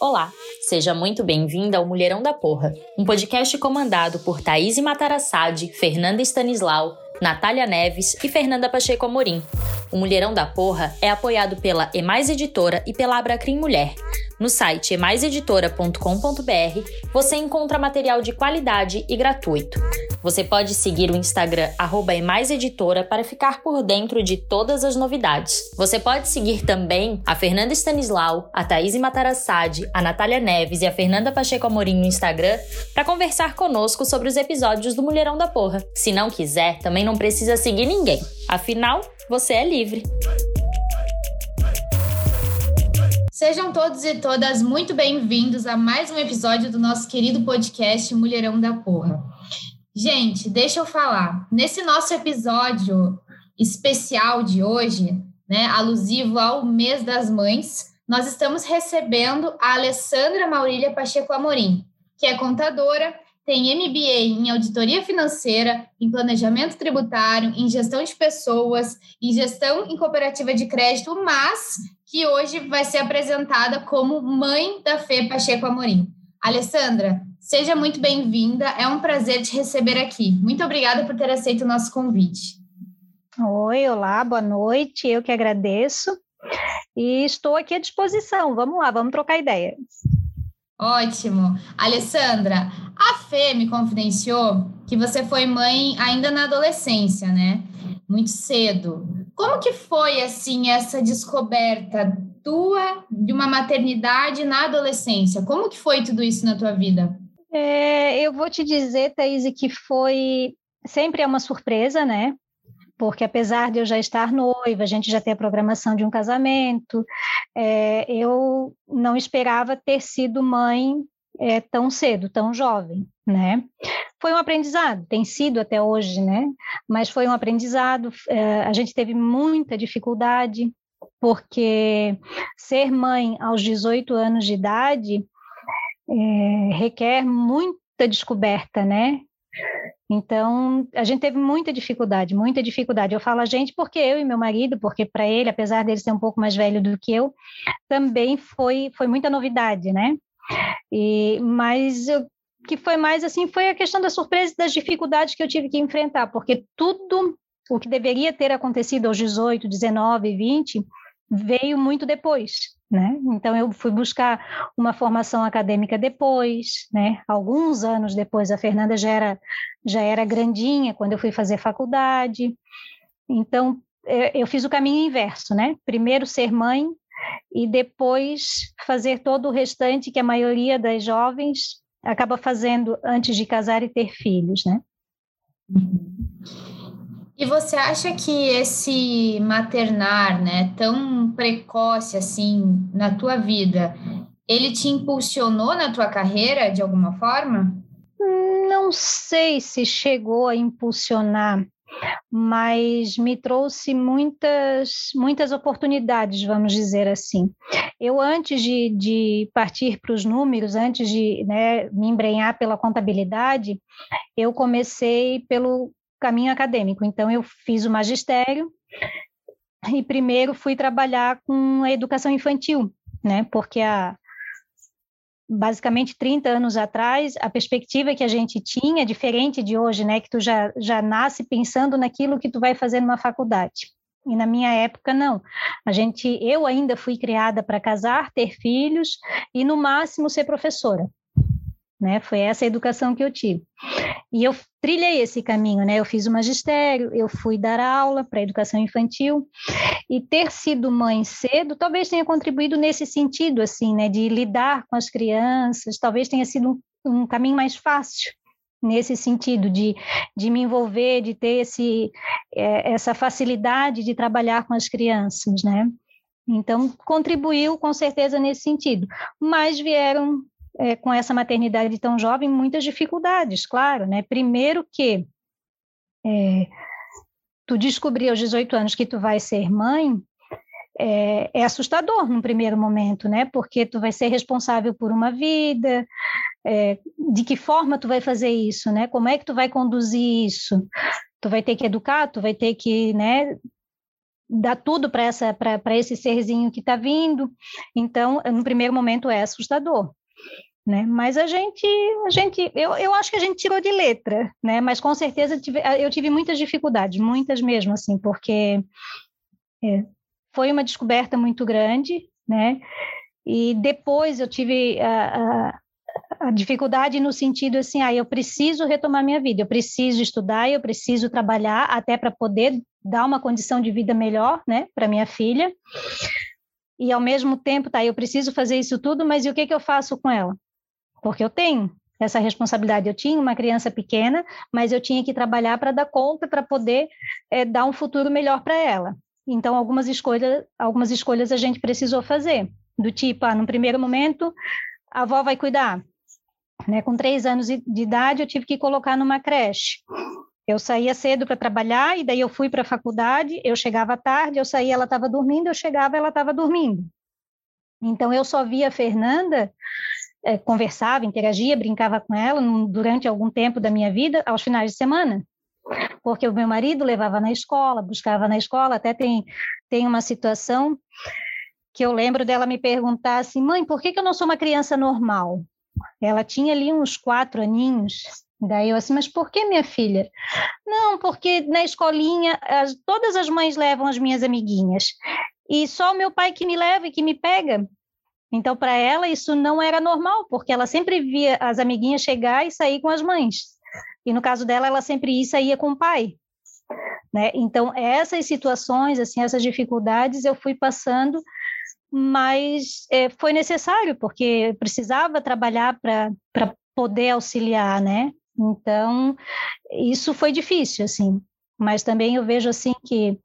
Olá, seja muito bem-vinda ao Mulherão da Porra, um podcast comandado por Thaís Matarassade, Fernanda Stanislau, Natália Neves e Fernanda Pacheco Amorim. O Mulherão da Porra é apoiado pela Emais Editora e pela Abracrim Mulher. No site emaiseditora.com.br você encontra material de qualidade e gratuito. Você pode seguir o Instagram @emaiseditora para ficar por dentro de todas as novidades. Você pode seguir também a Fernanda Stanislau, a Thaís Matarassade, a Natália Neves e a Fernanda Pacheco Amorim no Instagram para conversar conosco sobre os episódios do Mulherão da Porra. Se não quiser, também não precisa seguir ninguém. Afinal, você é livre. Sejam todos e todas muito bem-vindos a mais um episódio do nosso querido podcast Mulherão da Porra. Gente, deixa eu falar. Nesse nosso episódio especial de hoje, né, alusivo ao mês das mães, nós estamos recebendo a Alessandra Maurília Pacheco Amorim, que é contadora, tem MBA em auditoria financeira, em planejamento tributário, em gestão de pessoas, em gestão em cooperativa de crédito, mas que hoje vai ser apresentada como mãe da Fê Pacheco Amorim. Alessandra, seja muito bem-vinda. É um prazer te receber aqui. Muito obrigada por ter aceito o nosso convite. Oi, olá, boa noite. Eu que agradeço. E estou aqui à disposição. Vamos lá, vamos trocar ideias. Ótimo. Alessandra, a Fê me confidenciou que você foi mãe ainda na adolescência, né? Muito cedo. Como que foi, assim, essa descoberta tua de uma maternidade na adolescência? Como que foi tudo isso na tua vida? É, eu vou te dizer, Thaís, que foi... Sempre é uma surpresa, né? porque apesar de eu já estar noiva, a gente já ter a programação de um casamento, é, eu não esperava ter sido mãe é, tão cedo, tão jovem, né? Foi um aprendizado, tem sido até hoje, né? Mas foi um aprendizado. É, a gente teve muita dificuldade, porque ser mãe aos 18 anos de idade é, requer muita descoberta, né? Então, a gente teve muita dificuldade, muita dificuldade. Eu falo a gente porque eu e meu marido, porque para ele, apesar dele ser um pouco mais velho do que eu, também foi, foi muita novidade, né? E, mas o que foi mais assim foi a questão da surpresa e das dificuldades que eu tive que enfrentar, porque tudo o que deveria ter acontecido aos 18, 19, 20 veio muito depois, né? Então eu fui buscar uma formação acadêmica depois, né? Alguns anos depois, a Fernanda já era já era grandinha quando eu fui fazer faculdade. Então eu fiz o caminho inverso, né? Primeiro ser mãe e depois fazer todo o restante que a maioria das jovens acaba fazendo antes de casar e ter filhos, né? E você acha que esse maternar, né, tão precoce assim na tua vida, ele te impulsionou na tua carreira de alguma forma? Não sei se chegou a impulsionar, mas me trouxe muitas, muitas oportunidades, vamos dizer assim. Eu, antes de, de partir para os números, antes de né, me embrenhar pela contabilidade, eu comecei pelo caminho acadêmico. Então, eu fiz o magistério e primeiro fui trabalhar com a educação infantil, né? Porque há basicamente 30 anos atrás, a perspectiva que a gente tinha diferente de hoje, né? Que tu já, já nasce pensando naquilo que tu vai fazer numa faculdade. E na minha época, não. A gente, eu ainda fui criada para casar, ter filhos e, no máximo, ser professora né? Foi essa a educação que eu tive. E eu trilhei esse caminho, né? Eu fiz o magistério, eu fui dar aula para educação infantil e ter sido mãe cedo talvez tenha contribuído nesse sentido, assim, né? De lidar com as crianças, talvez tenha sido um, um caminho mais fácil nesse sentido de, de me envolver, de ter esse, é, essa facilidade de trabalhar com as crianças, né? Então, contribuiu com certeza nesse sentido. Mas vieram é, com essa maternidade tão jovem muitas dificuldades, claro, né? Primeiro que é, tu descobrir aos 18 anos que tu vai ser mãe é, é, assustador no primeiro momento, né? Porque tu vai ser responsável por uma vida, é, de que forma tu vai fazer isso, né? Como é que tu vai conduzir isso? Tu vai ter que educar, tu vai ter que, né? dar tudo para essa para esse serzinho que está vindo. Então, no primeiro momento é assustador. Né? Mas a gente, a gente, eu, eu acho que a gente tirou de letra, né? Mas com certeza tive, eu tive muitas dificuldades, muitas mesmo, assim, porque é, foi uma descoberta muito grande, né? E depois eu tive a, a, a, dificuldade no sentido assim, ah, eu preciso retomar minha vida, eu preciso estudar, eu preciso trabalhar até para poder dar uma condição de vida melhor, né, para minha filha. E ao mesmo tempo, tá, eu preciso fazer isso tudo, mas e o que que eu faço com ela? Porque eu tenho essa responsabilidade. Eu tinha uma criança pequena, mas eu tinha que trabalhar para dar conta, para poder é, dar um futuro melhor para ela. Então, algumas escolhas, algumas escolhas a gente precisou fazer, do tipo, ah, no primeiro momento, a avó vai cuidar. Né? Com três anos de idade, eu tive que colocar numa creche. Eu saía cedo para trabalhar e daí eu fui para a faculdade, eu chegava tarde, eu saía, ela estava dormindo, eu chegava, ela estava dormindo. Então, eu só via a Fernanda, conversava, interagia, brincava com ela durante algum tempo da minha vida, aos finais de semana porque o meu marido levava na escola, buscava na escola, até tem, tem uma situação que eu lembro dela me perguntar assim, mãe, por que, que eu não sou uma criança normal? Ela tinha ali uns quatro aninhos, Daí eu assim, mas por que minha filha? Não, porque na escolinha as, todas as mães levam as minhas amiguinhas e só o meu pai que me leva e que me pega. Então, para ela, isso não era normal, porque ela sempre via as amiguinhas chegar e sair com as mães. E no caso dela, ela sempre ia saía com o pai. Né? Então, essas situações, assim, essas dificuldades eu fui passando, mas é, foi necessário, porque precisava trabalhar para poder auxiliar, né? Então, isso foi difícil, assim. Mas também eu vejo, assim, que,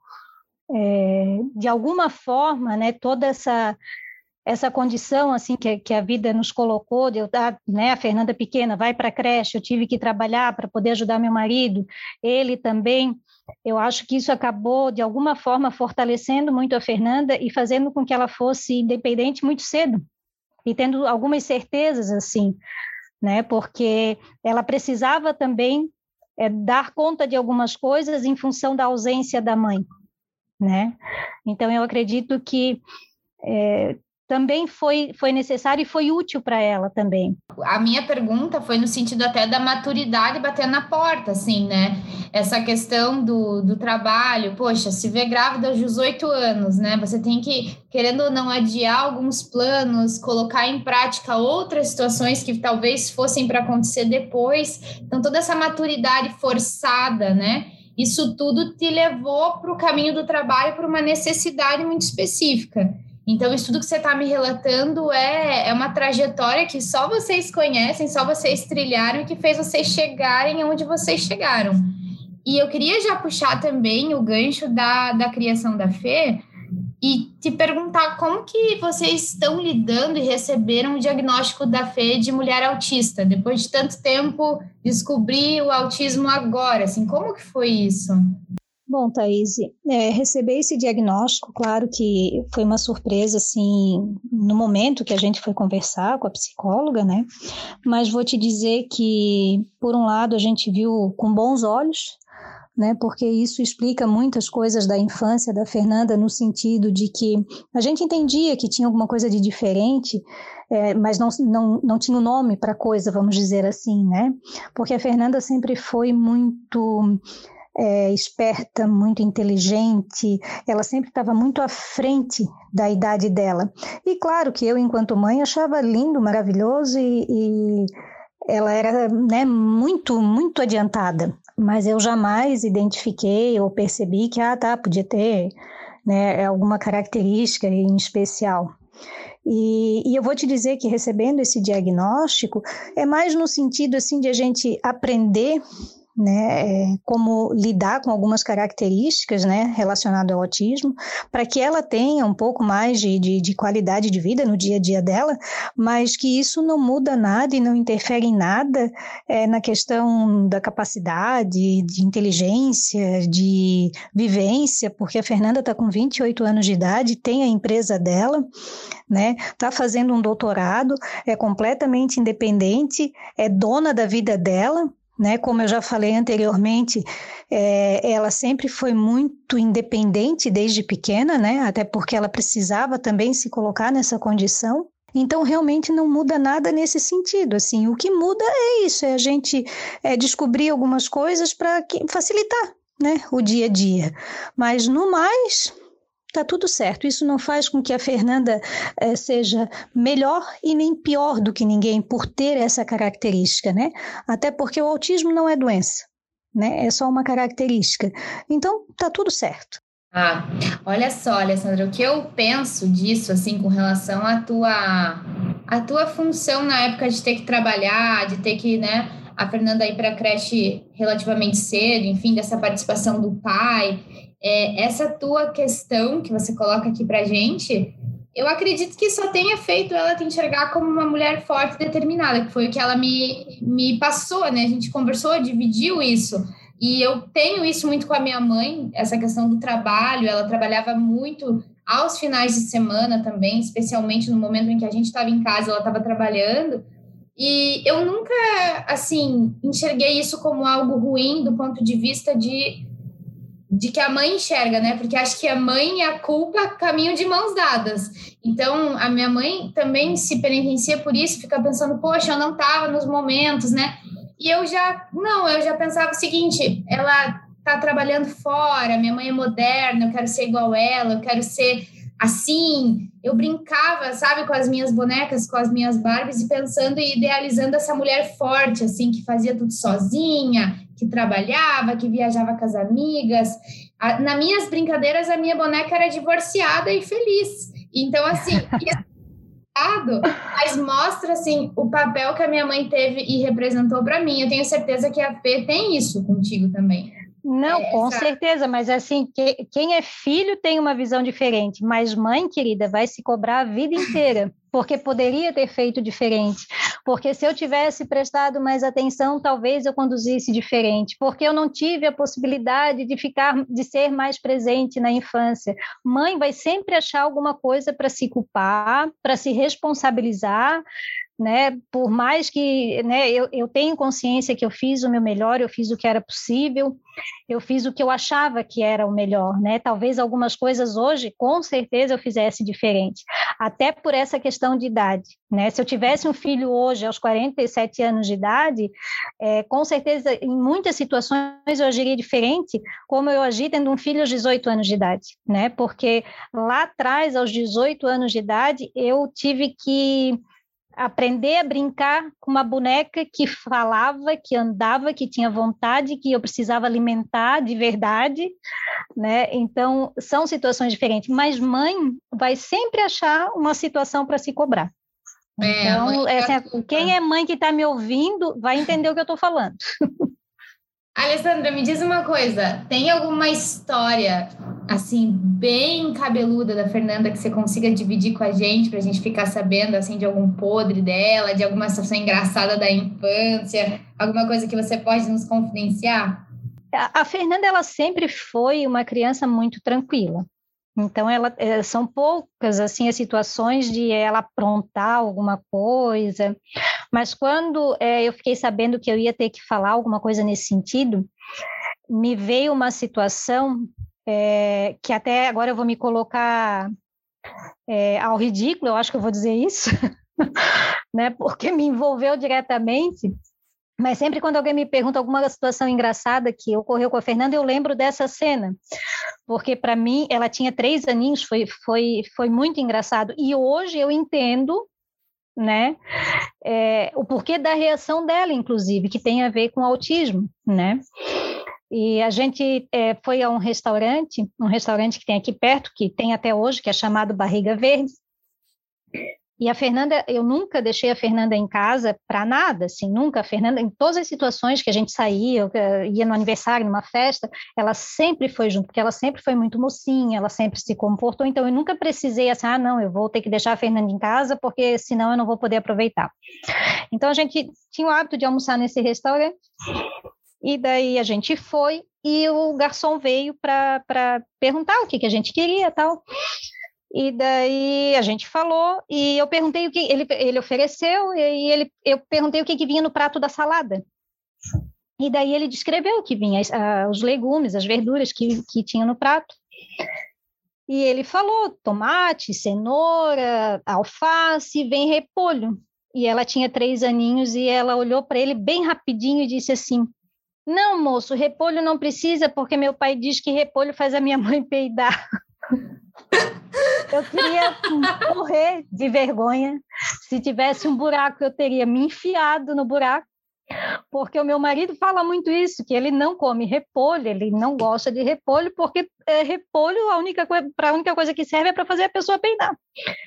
é, de alguma forma, né, toda essa essa condição assim que, que a vida nos colocou, de eu dar, né, a Fernanda pequena vai para a creche, eu tive que trabalhar para poder ajudar meu marido, ele também, eu acho que isso acabou de alguma forma fortalecendo muito a Fernanda e fazendo com que ela fosse independente muito cedo e tendo algumas certezas assim, né, porque ela precisava também é, dar conta de algumas coisas em função da ausência da mãe, né? Então eu acredito que é, também foi, foi necessário e foi útil para ela também. A minha pergunta foi no sentido até da maturidade bater na porta, assim, né? Essa questão do, do trabalho, poxa, se vê grávida aos 18 anos, né? Você tem que, querendo ou não, adiar alguns planos, colocar em prática outras situações que talvez fossem para acontecer depois. Então, toda essa maturidade forçada, né? Isso tudo te levou para o caminho do trabalho por uma necessidade muito específica. Então, isso tudo que você está me relatando é, é uma trajetória que só vocês conhecem, só vocês trilharam e que fez vocês chegarem onde vocês chegaram. E eu queria já puxar também o gancho da, da criação da Fê e te perguntar como que vocês estão lidando e receberam o diagnóstico da Fê de mulher autista, depois de tanto tempo descobrir o autismo agora, assim, como que foi isso? Bom, Thaís, é, receber esse diagnóstico, claro que foi uma surpresa, assim, no momento que a gente foi conversar com a psicóloga, né? Mas vou te dizer que, por um lado, a gente viu com bons olhos, né? Porque isso explica muitas coisas da infância da Fernanda, no sentido de que a gente entendia que tinha alguma coisa de diferente, é, mas não, não, não tinha o um nome para a coisa, vamos dizer assim, né? Porque a Fernanda sempre foi muito é, esperta, muito inteligente, ela sempre estava muito à frente da idade dela. E claro que eu, enquanto mãe, achava lindo, maravilhoso e, e ela era né, muito, muito adiantada, mas eu jamais identifiquei ou percebi que, ah, tá, podia ter né, alguma característica em especial. E, e, eu vou te dizer que recebendo esse diagnóstico é mais no sentido assim de a gente aprender né, é, como lidar com algumas características, né, relacionadas ao autismo, para que ela tenha um pouco mais de, de, de, qualidade de vida no dia a dia dela, mas que isso não muda nada e não interfere em nada é, na questão da capacidade, de inteligência, de vivência, porque a Fernanda está com 28 anos de idade, tem a empresa dela, né, está fazendo um doutorado, é completamente independente, é dona da vida dela, né? Como eu já falei anteriormente, é, ela sempre foi muito independente desde pequena, né? Até porque ela precisava também se colocar nessa condição. Então, realmente não muda nada nesse sentido. Assim, o que muda é isso: é a gente é, descobrir algumas coisas para facilitar né, o dia a dia. Mas no mais, tá tudo certo. Isso não faz com que a Fernanda eh, seja melhor e nem pior do que ninguém por ter essa característica, né? Até porque o autismo não é doença, né? É só uma característica. Então, tá tudo certo. Ah, olha só, Alessandra, o que eu penso disso, assim, com relação à tua, à tua função na época de ter que trabalhar, de ter que, né, a Fernanda ir para a creche relativamente cedo, enfim, dessa participação do pai, é, essa tua questão que você coloca aqui para gente, eu acredito que só tenha feito ela te enxergar como uma mulher forte e determinada, que foi o que ela me, me passou, né? A gente conversou, dividiu isso. E eu tenho isso muito com a minha mãe, essa questão do trabalho. Ela trabalhava muito aos finais de semana também, especialmente no momento em que a gente estava em casa, ela estava trabalhando. E eu nunca, assim, enxerguei isso como algo ruim do ponto de vista de de que a mãe enxerga, né? Porque acho que a mãe e a culpa caminham de mãos dadas. Então, a minha mãe também se penitencia por isso, fica pensando, poxa, eu não estava nos momentos, né? E eu já, não, eu já pensava o seguinte, ela tá trabalhando fora, minha mãe é moderna, eu quero ser igual ela, eu quero ser assim. Eu brincava, sabe, com as minhas bonecas, com as minhas Barbies e pensando e idealizando essa mulher forte, assim, que fazia tudo sozinha, que trabalhava, que viajava com as amigas. nas minhas brincadeiras, a minha boneca era divorciada e feliz. Então, assim, mas mostra assim o papel que a minha mãe teve e representou para mim. Eu tenho certeza que a Fê tem isso contigo também. Não, é, com certeza, mas assim, que, quem é filho tem uma visão diferente, mas mãe, querida, vai se cobrar a vida inteira, porque poderia ter feito diferente. Porque se eu tivesse prestado mais atenção, talvez eu conduzisse diferente, porque eu não tive a possibilidade de ficar, de ser mais presente na infância. Mãe vai sempre achar alguma coisa para se culpar, para se responsabilizar, né? Por mais que né, eu, eu tenho consciência que eu fiz o meu melhor, eu fiz o que era possível, eu fiz o que eu achava que era o melhor, né? Talvez algumas coisas hoje, com certeza, eu fizesse diferente, até por essa questão de idade, né? Se eu tivesse um filho hoje, aos 47 anos de idade, é, com certeza, em muitas situações eu agiria diferente, como eu agi tendo um filho aos 18 anos de idade, né? Porque lá atrás, aos 18 anos de idade, eu tive que aprender a brincar com uma boneca que falava, que andava, que tinha vontade, que eu precisava alimentar de verdade, né? Então, são situações diferentes, mas mãe vai sempre achar uma situação para se cobrar. É, então, é, quem é mãe que está me ouvindo vai entender o que eu estou falando. Alessandra, me diz uma coisa: tem alguma história assim bem cabeluda da Fernanda que você consiga dividir com a gente para a gente ficar sabendo assim de algum podre dela, de alguma situação engraçada da infância, alguma coisa que você pode nos confidenciar? A Fernanda ela sempre foi uma criança muito tranquila. Então, ela, é, são poucas assim as situações de ela aprontar alguma coisa, mas quando é, eu fiquei sabendo que eu ia ter que falar alguma coisa nesse sentido, me veio uma situação é, que até agora eu vou me colocar é, ao ridículo, eu acho que eu vou dizer isso, né, porque me envolveu diretamente. Mas sempre quando alguém me pergunta alguma situação engraçada que ocorreu com a Fernanda, eu lembro dessa cena, porque para mim ela tinha três aninhos, foi, foi, foi muito engraçado. E hoje eu entendo né? É, o porquê da reação dela, inclusive, que tem a ver com autismo, né? E a gente é, foi a um restaurante, um restaurante que tem aqui perto, que tem até hoje, que é chamado Barriga Verde. E a Fernanda, eu nunca deixei a Fernanda em casa para nada, assim, nunca. A Fernanda, em todas as situações que a gente saía, ia no aniversário, numa festa, ela sempre foi junto, porque ela sempre foi muito mocinha, ela sempre se comportou. Então, eu nunca precisei assim, ah, não, eu vou ter que deixar a Fernanda em casa, porque senão eu não vou poder aproveitar. Então, a gente tinha o hábito de almoçar nesse restaurante, e daí a gente foi, e o garçom veio para perguntar o que, que a gente queria tal. E daí a gente falou e eu perguntei o que ele, ele ofereceu e ele, eu perguntei o que, que vinha no prato da salada. E daí ele descreveu que vinha os legumes, as verduras que, que tinha no prato. E ele falou tomate, cenoura, alface, vem repolho. E ela tinha três aninhos e ela olhou para ele bem rapidinho e disse assim: Não, moço, repolho não precisa, porque meu pai diz que repolho faz a minha mãe peidar. Eu queria morrer de vergonha. Se tivesse um buraco, eu teria me enfiado no buraco porque o meu marido fala muito isso, que ele não come repolho, ele não gosta de repolho, porque é, repolho a única para a única coisa que serve é para fazer a pessoa peidar.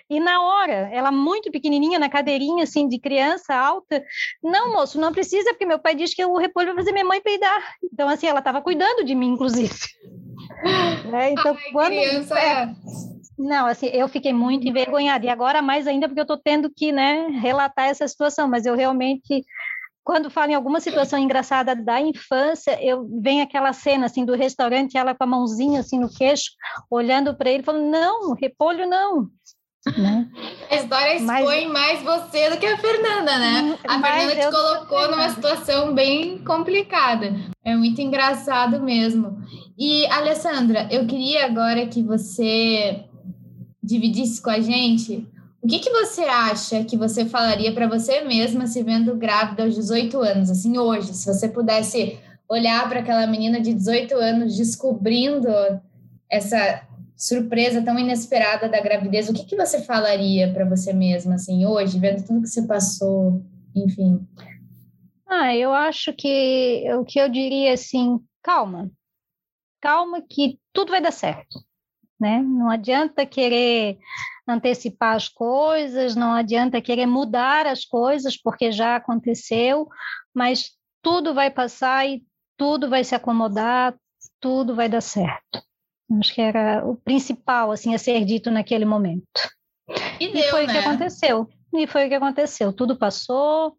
E na hora, ela muito pequenininha na cadeirinha assim de criança alta, não, moço, não precisa, porque meu pai diz que o repolho vai fazer minha mãe peidar. Então assim, ela estava cuidando de mim inclusive. É, então Ai, quando criança... é, não, assim, eu fiquei muito envergonhada, e agora mais ainda porque eu estou tendo que, né, relatar essa situação, mas eu realmente quando falo em alguma situação engraçada da infância, eu vem aquela cena assim do restaurante, ela com a mãozinha assim no queixo, olhando para ele, falando: "Não, repolho não". Né? A história expõe Mas, mais você do que a Fernanda, né? Hum, a Fernanda te colocou numa situação bem complicada. É muito engraçado mesmo. E, Alessandra, eu queria agora que você dividisse com a gente o que, que você acha que você falaria para você mesma se vendo grávida aos 18 anos? Assim, hoje, se você pudesse olhar para aquela menina de 18 anos descobrindo essa surpresa tão inesperada da gravidez, o que, que você falaria para você mesma, assim, hoje, vendo tudo que você passou, enfim? Ah, eu acho que o que eu diria assim, calma, calma que tudo vai dar certo, né? Não adianta querer antecipar as coisas, não adianta querer mudar as coisas, porque já aconteceu, mas tudo vai passar e tudo vai se acomodar, tudo vai dar certo. Acho que era o principal assim a ser dito naquele momento. E, deu, e foi né? o que né? aconteceu. E foi o que aconteceu. Tudo passou,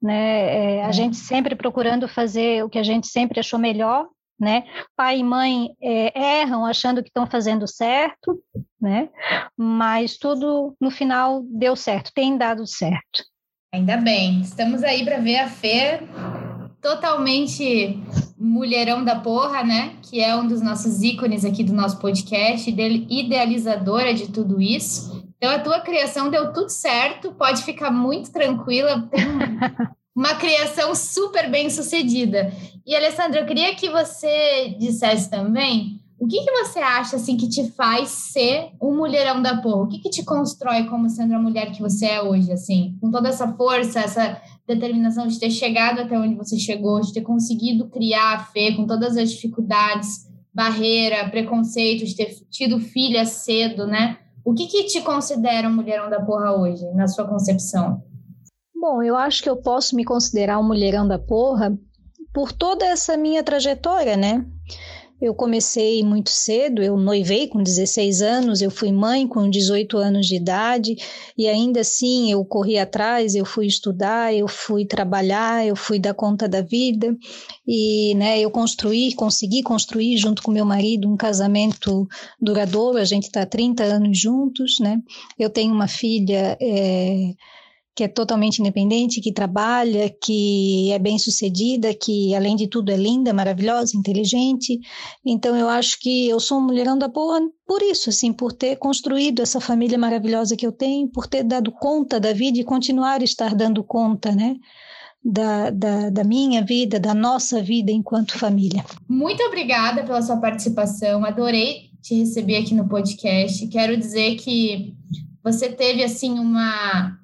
né? É, a é. gente sempre procurando fazer o que a gente sempre achou melhor né? Pai e mãe é, erram achando que estão fazendo certo, né? Mas tudo no final deu certo, tem dado certo. Ainda bem. Estamos aí para ver a Fê totalmente mulherão da porra, né? Que é um dos nossos ícones aqui do nosso podcast, idealizadora de tudo isso. Então a tua criação deu tudo certo, pode ficar muito tranquila. Uma criação super bem sucedida. E, Alessandra, eu queria que você dissesse também o que, que você acha assim que te faz ser um mulherão da porra? O que, que te constrói como sendo a mulher que você é hoje, assim? Com toda essa força, essa determinação de ter chegado até onde você chegou, de ter conseguido criar a fé com todas as dificuldades, barreira, preconceito, de ter tido filha cedo, né? O que, que te considera um mulherão da porra hoje, na sua concepção? Bom, eu acho que eu posso me considerar um mulherão da porra por toda essa minha trajetória, né? Eu comecei muito cedo, eu noivei com 16 anos, eu fui mãe com 18 anos de idade, e ainda assim eu corri atrás, eu fui estudar, eu fui trabalhar, eu fui dar conta da vida, e né, eu construí, consegui construir junto com meu marido um casamento duradouro, a gente está 30 anos juntos, né? Eu tenho uma filha. É, que é totalmente independente, que trabalha, que é bem sucedida, que além de tudo é linda, maravilhosa, inteligente. Então eu acho que eu sou um mulherão da porra por isso, assim, por ter construído essa família maravilhosa que eu tenho, por ter dado conta da vida e continuar a estar dando conta, né? Da, da, da, minha vida, da nossa vida enquanto família. Muito obrigada pela sua participação, adorei te receber aqui no podcast. Quero dizer que você teve assim uma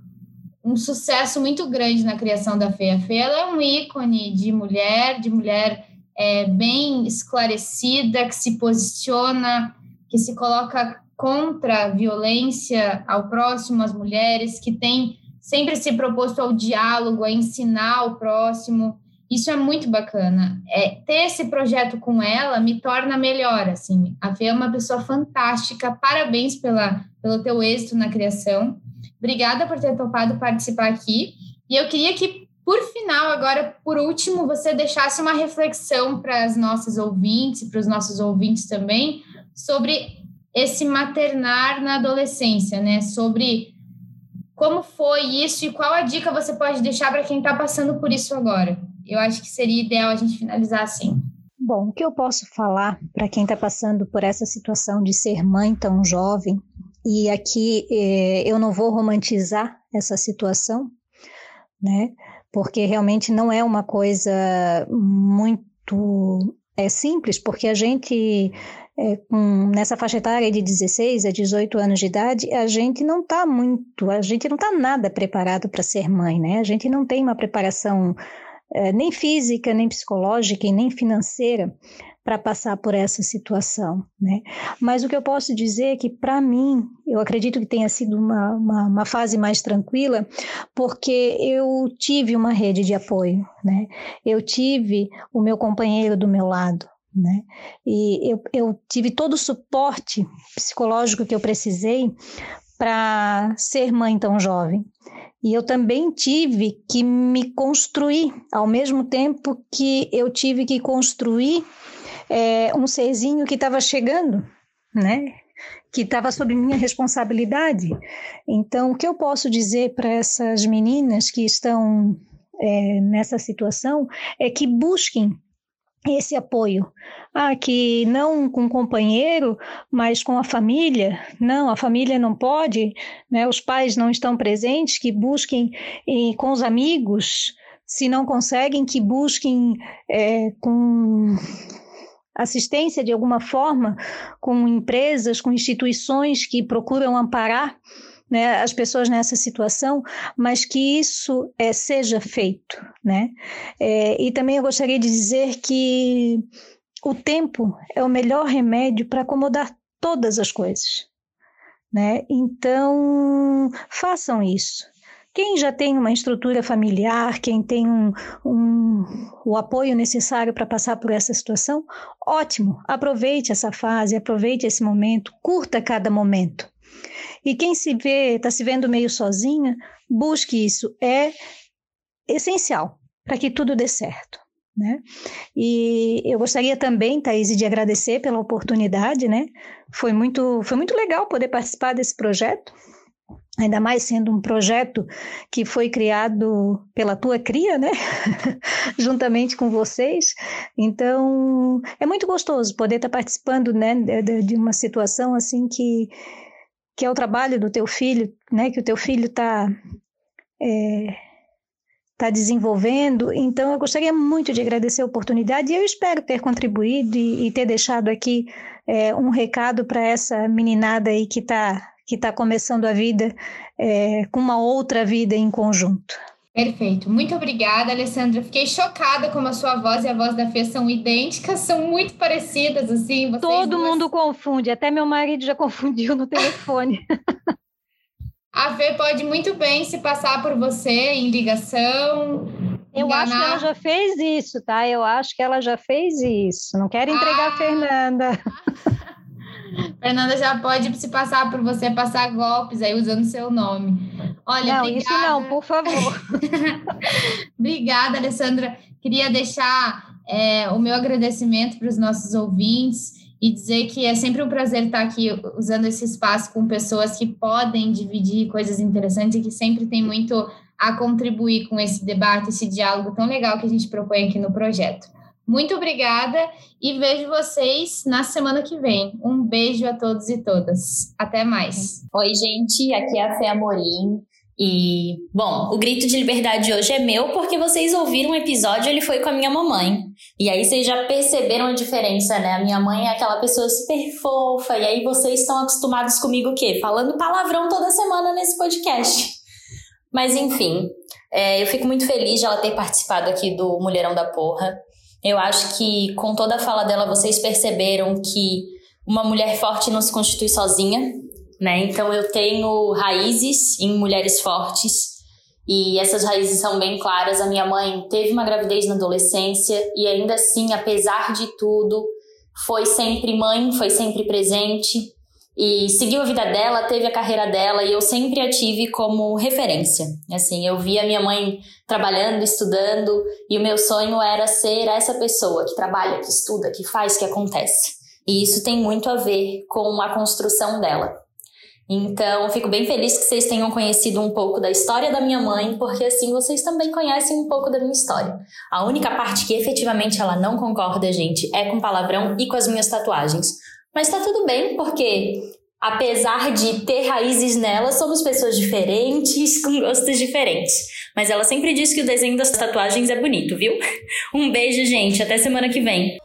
um sucesso muito grande na criação da Fê. A ela é um ícone de mulher, de mulher é, bem esclarecida, que se posiciona, que se coloca contra a violência ao próximo, às mulheres, que tem sempre se proposto ao diálogo, a ensinar o próximo. Isso é muito bacana. É, ter esse projeto com ela me torna melhor. Assim, a Fê é uma pessoa fantástica. Parabéns pela, pelo teu êxito na criação. Obrigada por ter topado participar aqui. E eu queria que, por final, agora, por último, você deixasse uma reflexão para as nossas ouvintes, para os nossos ouvintes também, sobre esse maternar na adolescência, né? Sobre como foi isso e qual a dica você pode deixar para quem está passando por isso agora. Eu acho que seria ideal a gente finalizar assim. Bom, o que eu posso falar para quem está passando por essa situação de ser mãe tão jovem, e aqui eh, eu não vou romantizar essa situação, né? Porque realmente não é uma coisa muito é simples, porque a gente é, com, nessa faixa etária de 16 a 18 anos de idade, a gente não está muito, a gente não está nada preparado para ser mãe, né? A gente não tem uma preparação é, nem física, nem psicológica e nem financeira para passar por essa situação, né? Mas o que eu posso dizer é que, para mim, eu acredito que tenha sido uma, uma, uma, fase mais tranquila, porque eu tive uma rede de apoio, né? Eu tive o meu companheiro do meu lado, né? E eu, eu tive todo o suporte psicológico que eu precisei para ser mãe tão jovem. E eu também tive que me construir, ao mesmo tempo que eu tive que construir é, um serzinho que estava chegando, né? Que estava sob minha responsabilidade. Então, o que eu posso dizer para essas meninas que estão é, nessa situação é que busquem esse apoio. Ah, que não com o companheiro, mas com a família. Não, a família não pode, né? os pais não estão presentes, que busquem e, com os amigos. Se não conseguem, que busquem é, com assistência de alguma forma com empresas, com instituições que procuram amparar né, as pessoas nessa situação, mas que isso é, seja feito. Né? É, e também eu gostaria de dizer que o tempo é o melhor remédio para acomodar todas as coisas. Né? Então, façam isso. Quem já tem uma estrutura familiar, quem tem um, um, o apoio necessário para passar por essa situação, ótimo, aproveite essa fase, aproveite esse momento, curta cada momento. E quem se vê, está se vendo meio sozinha, busque isso, é essencial para que tudo dê certo. Né? E eu gostaria também, Thaís, de agradecer pela oportunidade, né? Foi muito, foi muito legal poder participar desse projeto ainda mais sendo um projeto que foi criado pela tua cria, né? Juntamente com vocês. Então, é muito gostoso poder estar participando, né, de, uma situação assim que que é o trabalho do teu filho, né, que o teu filho está é, tá desenvolvendo. Então, eu gostaria muito de agradecer a oportunidade e eu espero ter contribuído e, e ter deixado aqui é, um recado para essa meninada aí que está que está começando a vida é, com uma outra vida em conjunto. Perfeito. Muito obrigada, Alessandra. Fiquei chocada como a sua voz e a voz da Fê são idênticas, são muito parecidas, assim. Todo duas... mundo confunde, até meu marido já confundiu no telefone. a Fê pode muito bem se passar por você em ligação. Eu enganar. acho que ela já fez isso, tá? Eu acho que ela já fez isso. Não quero entregar ah. a Fernanda. Fernanda já pode se passar por você passar golpes aí usando seu nome. Olha, não, obrigada. isso não, por favor. obrigada, Alessandra. Queria deixar é, o meu agradecimento para os nossos ouvintes e dizer que é sempre um prazer estar aqui usando esse espaço com pessoas que podem dividir coisas interessantes e que sempre tem muito a contribuir com esse debate, esse diálogo tão legal que a gente propõe aqui no projeto. Muito obrigada e vejo vocês na semana que vem. Um beijo a todos e todas. Até mais. Oi, gente. Aqui é a Fé Amorim. E, bom, o grito de liberdade hoje é meu porque vocês ouviram o episódio, ele foi com a minha mamãe. E aí vocês já perceberam a diferença, né? A minha mãe é aquela pessoa super fofa, e aí vocês estão acostumados comigo o quê? Falando palavrão toda semana nesse podcast. Mas enfim, é, eu fico muito feliz de ela ter participado aqui do Mulherão da Porra. Eu acho que com toda a fala dela vocês perceberam que uma mulher forte não se constitui sozinha, né? Então eu tenho raízes em mulheres fortes e essas raízes são bem claras. A minha mãe teve uma gravidez na adolescência e ainda assim, apesar de tudo, foi sempre mãe, foi sempre presente e seguiu a vida dela, teve a carreira dela e eu sempre a tive como referência. Assim, eu via minha mãe trabalhando, estudando e o meu sonho era ser essa pessoa que trabalha, que estuda, que faz, que acontece. E isso tem muito a ver com a construção dela. Então, fico bem feliz que vocês tenham conhecido um pouco da história da minha mãe, porque assim vocês também conhecem um pouco da minha história. A única parte que efetivamente ela não concorda, gente, é com palavrão e com as minhas tatuagens. Mas tá tudo bem, porque apesar de ter raízes nela, somos pessoas diferentes, com gostos diferentes. Mas ela sempre diz que o desenho das tatuagens é bonito, viu? Um beijo, gente. Até semana que vem.